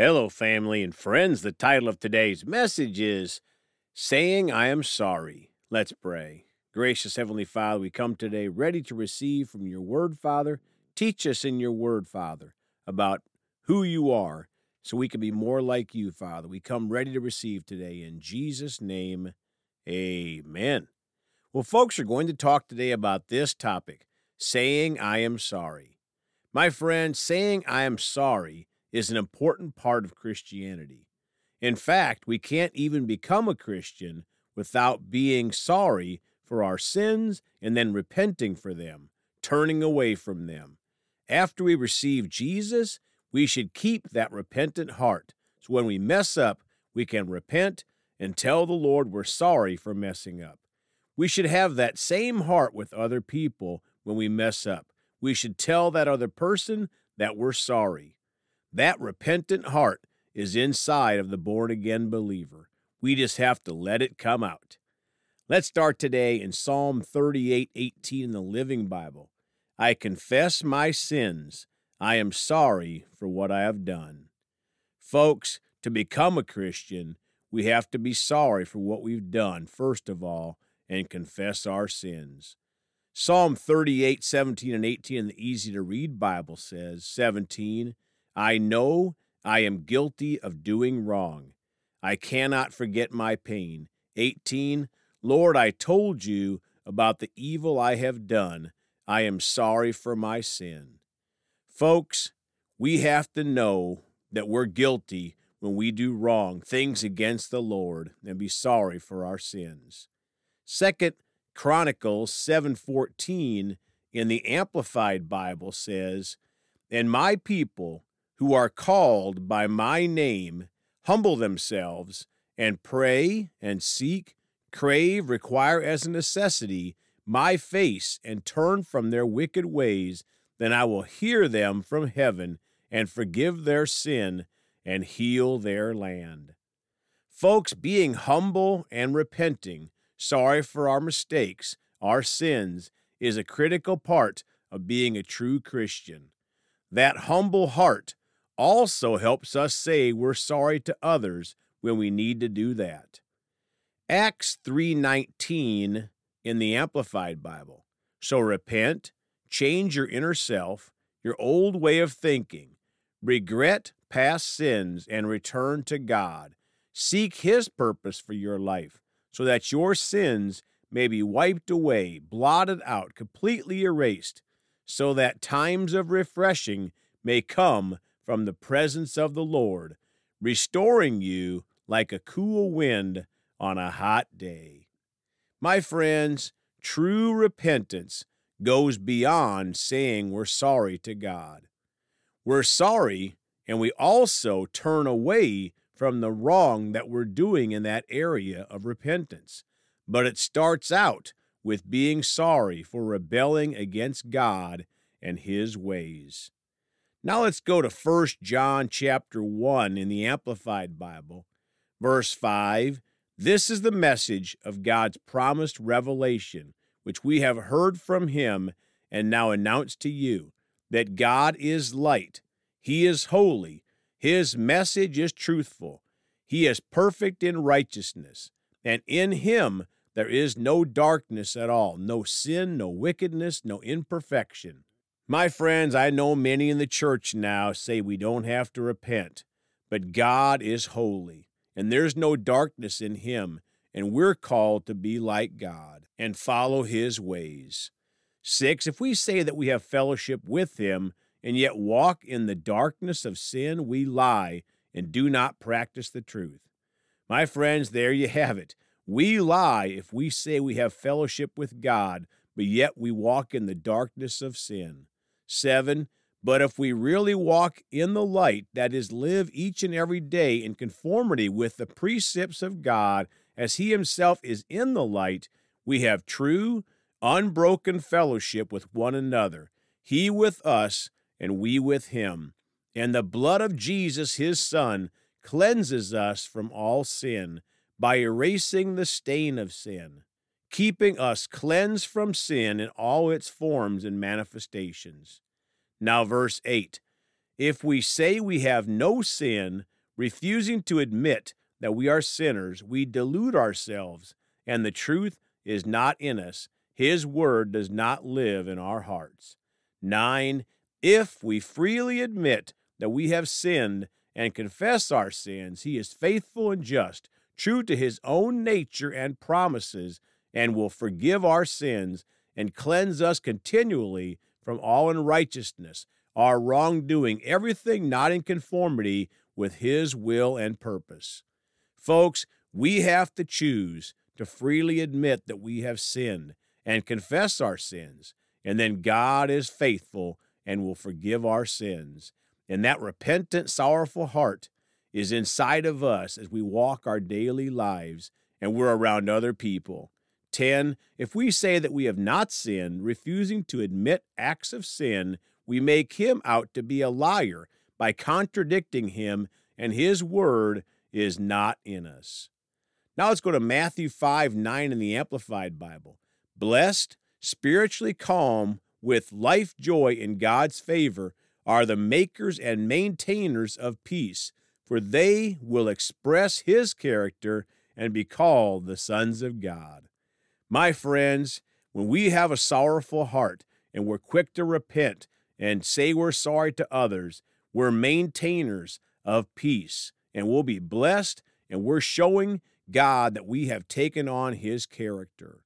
Hello, family and friends. The title of today's message is Saying I Am Sorry. Let's pray. Gracious Heavenly Father, we come today ready to receive from your word, Father. Teach us in your word, Father, about who you are so we can be more like you, Father. We come ready to receive today. In Jesus' name, amen. Well, folks are going to talk today about this topic saying I am sorry. My friend, saying I am sorry is an important part of Christianity. In fact, we can't even become a Christian without being sorry for our sins and then repenting for them, turning away from them. After we receive Jesus, we should keep that repentant heart. So when we mess up, we can repent and tell the Lord we're sorry for messing up. We should have that same heart with other people when we mess up. We should tell that other person that we're sorry. That repentant heart is inside of the born again believer. We just have to let it come out. Let's start today in Psalm 38 18 in the Living Bible. I confess my sins. I am sorry for what I have done. Folks, to become a Christian, we have to be sorry for what we've done, first of all, and confess our sins. Psalm 38 17 and 18 in the easy to read Bible says, 17, I know I am guilty of doing wrong. I cannot forget my pain. 18. Lord, I told you about the evil I have done. I am sorry for my sin. Folks, we have to know that we're guilty when we do wrong things against the Lord and be sorry for our sins. Second Chronicles 7:14 in the Amplified Bible says, "And my people who are called by my name humble themselves and pray and seek, crave, require as a necessity my face and turn from their wicked ways, then I will hear them from heaven and forgive their sin and heal their land. Folks, being humble and repenting, sorry for our mistakes, our sins, is a critical part of being a true Christian. That humble heart also helps us say we're sorry to others when we need to do that. Acts 3:19 in the amplified Bible. So repent, change your inner self, your old way of thinking, regret past sins and return to God. Seek his purpose for your life so that your sins may be wiped away, blotted out, completely erased, so that times of refreshing may come from the presence of the Lord, restoring you like a cool wind on a hot day. My friends, true repentance goes beyond saying we're sorry to God. We're sorry, and we also turn away from the wrong that we're doing in that area of repentance. But it starts out with being sorry for rebelling against God and his ways. Now let's go to 1 John chapter 1 in the Amplified Bible, verse 5. This is the message of God's promised revelation, which we have heard from him and now announce to you that God is light, he is holy, his message is truthful, he is perfect in righteousness, and in him there is no darkness at all, no sin, no wickedness, no imperfection. My friends, I know many in the church now say we don't have to repent, but God is holy, and there's no darkness in him, and we're called to be like God and follow his ways. Six, if we say that we have fellowship with him and yet walk in the darkness of sin, we lie and do not practice the truth. My friends, there you have it. We lie if we say we have fellowship with God, but yet we walk in the darkness of sin. 7. But if we really walk in the light, that is, live each and every day in conformity with the precepts of God, as He Himself is in the light, we have true, unbroken fellowship with one another, He with us, and we with Him. And the blood of Jesus, His Son, cleanses us from all sin by erasing the stain of sin keeping us cleansed from sin in all its forms and manifestations. Now, verse 8 If we say we have no sin, refusing to admit that we are sinners, we delude ourselves, and the truth is not in us. His word does not live in our hearts. 9. If we freely admit that we have sinned and confess our sins, he is faithful and just, true to his own nature and promises, and will forgive our sins and cleanse us continually from all unrighteousness, our wrongdoing, everything not in conformity with his will and purpose. Folks, we have to choose to freely admit that we have sinned and confess our sins, and then God is faithful and will forgive our sins. And that repentant, sorrowful heart is inside of us as we walk our daily lives and we're around other people. 10. If we say that we have not sinned, refusing to admit acts of sin, we make him out to be a liar by contradicting him, and his word is not in us. Now let's go to Matthew 5 9 in the Amplified Bible. Blessed, spiritually calm, with life joy in God's favor, are the makers and maintainers of peace, for they will express his character and be called the sons of God. My friends, when we have a sorrowful heart and we're quick to repent and say we're sorry to others, we're maintainers of peace and we'll be blessed and we're showing God that we have taken on his character.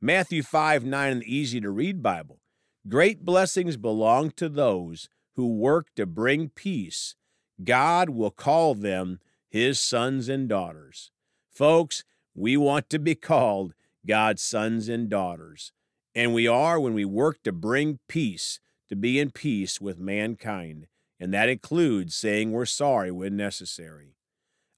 Matthew 5 9 in the easy to read Bible. Great blessings belong to those who work to bring peace, God will call them his sons and daughters. Folks, we want to be called God's sons and daughters. And we are when we work to bring peace, to be in peace with mankind. And that includes saying we're sorry when necessary.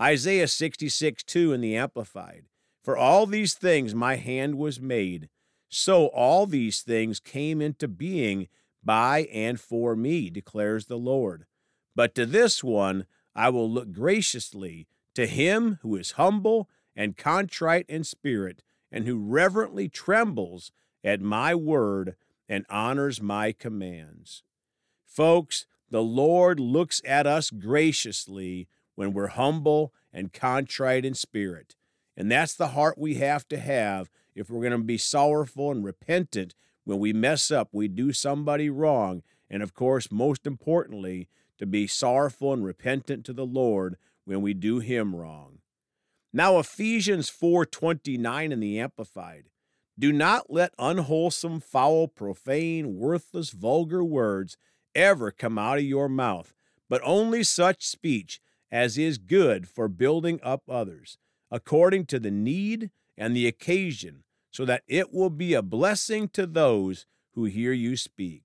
Isaiah 66 2 in the Amplified. For all these things my hand was made, so all these things came into being by and for me, declares the Lord. But to this one I will look graciously, to him who is humble and contrite in spirit, and who reverently trembles at my word and honors my commands. Folks, the Lord looks at us graciously when we're humble and contrite in spirit. And that's the heart we have to have if we're going to be sorrowful and repentant when we mess up, we do somebody wrong, and of course, most importantly, to be sorrowful and repentant to the Lord when we do him wrong. Now Ephesians 4:29 in the amplified. Do not let unwholesome, foul, profane, worthless, vulgar words ever come out of your mouth, but only such speech as is good for building up others, according to the need and the occasion, so that it will be a blessing to those who hear you speak.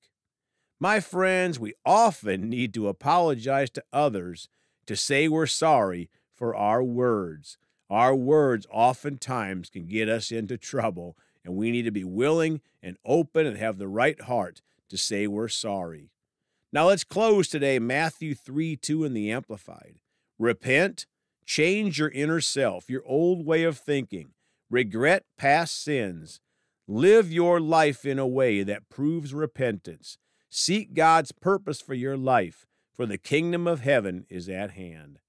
My friends, we often need to apologize to others to say we're sorry for our words. Our words oftentimes can get us into trouble, and we need to be willing and open and have the right heart to say we're sorry. Now let's close today, Matthew 3 2 in the Amplified. Repent, change your inner self, your old way of thinking, regret past sins, live your life in a way that proves repentance. Seek God's purpose for your life, for the kingdom of heaven is at hand.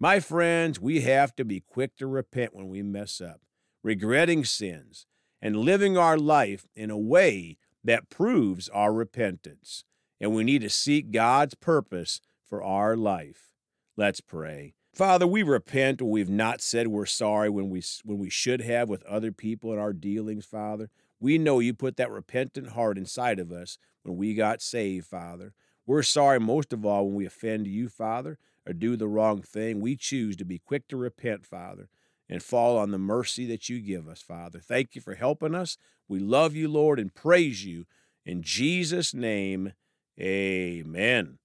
My friends, we have to be quick to repent when we mess up, regretting sins, and living our life in a way that proves our repentance. And we need to seek God's purpose for our life. Let's pray. Father, we repent when we've not said we're sorry when we when we should have with other people in our dealings, Father. We know you put that repentant heart inside of us when we got saved, Father. We're sorry most of all when we offend you, Father, or do the wrong thing. We choose to be quick to repent, Father, and fall on the mercy that you give us, Father. Thank you for helping us. We love you, Lord, and praise you. In Jesus' name, amen.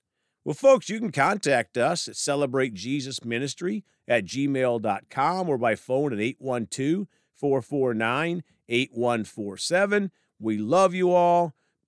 Well, folks, you can contact us at Celebrate Jesus Ministry at gmail.com or by phone at 812 449 8147. We love you all.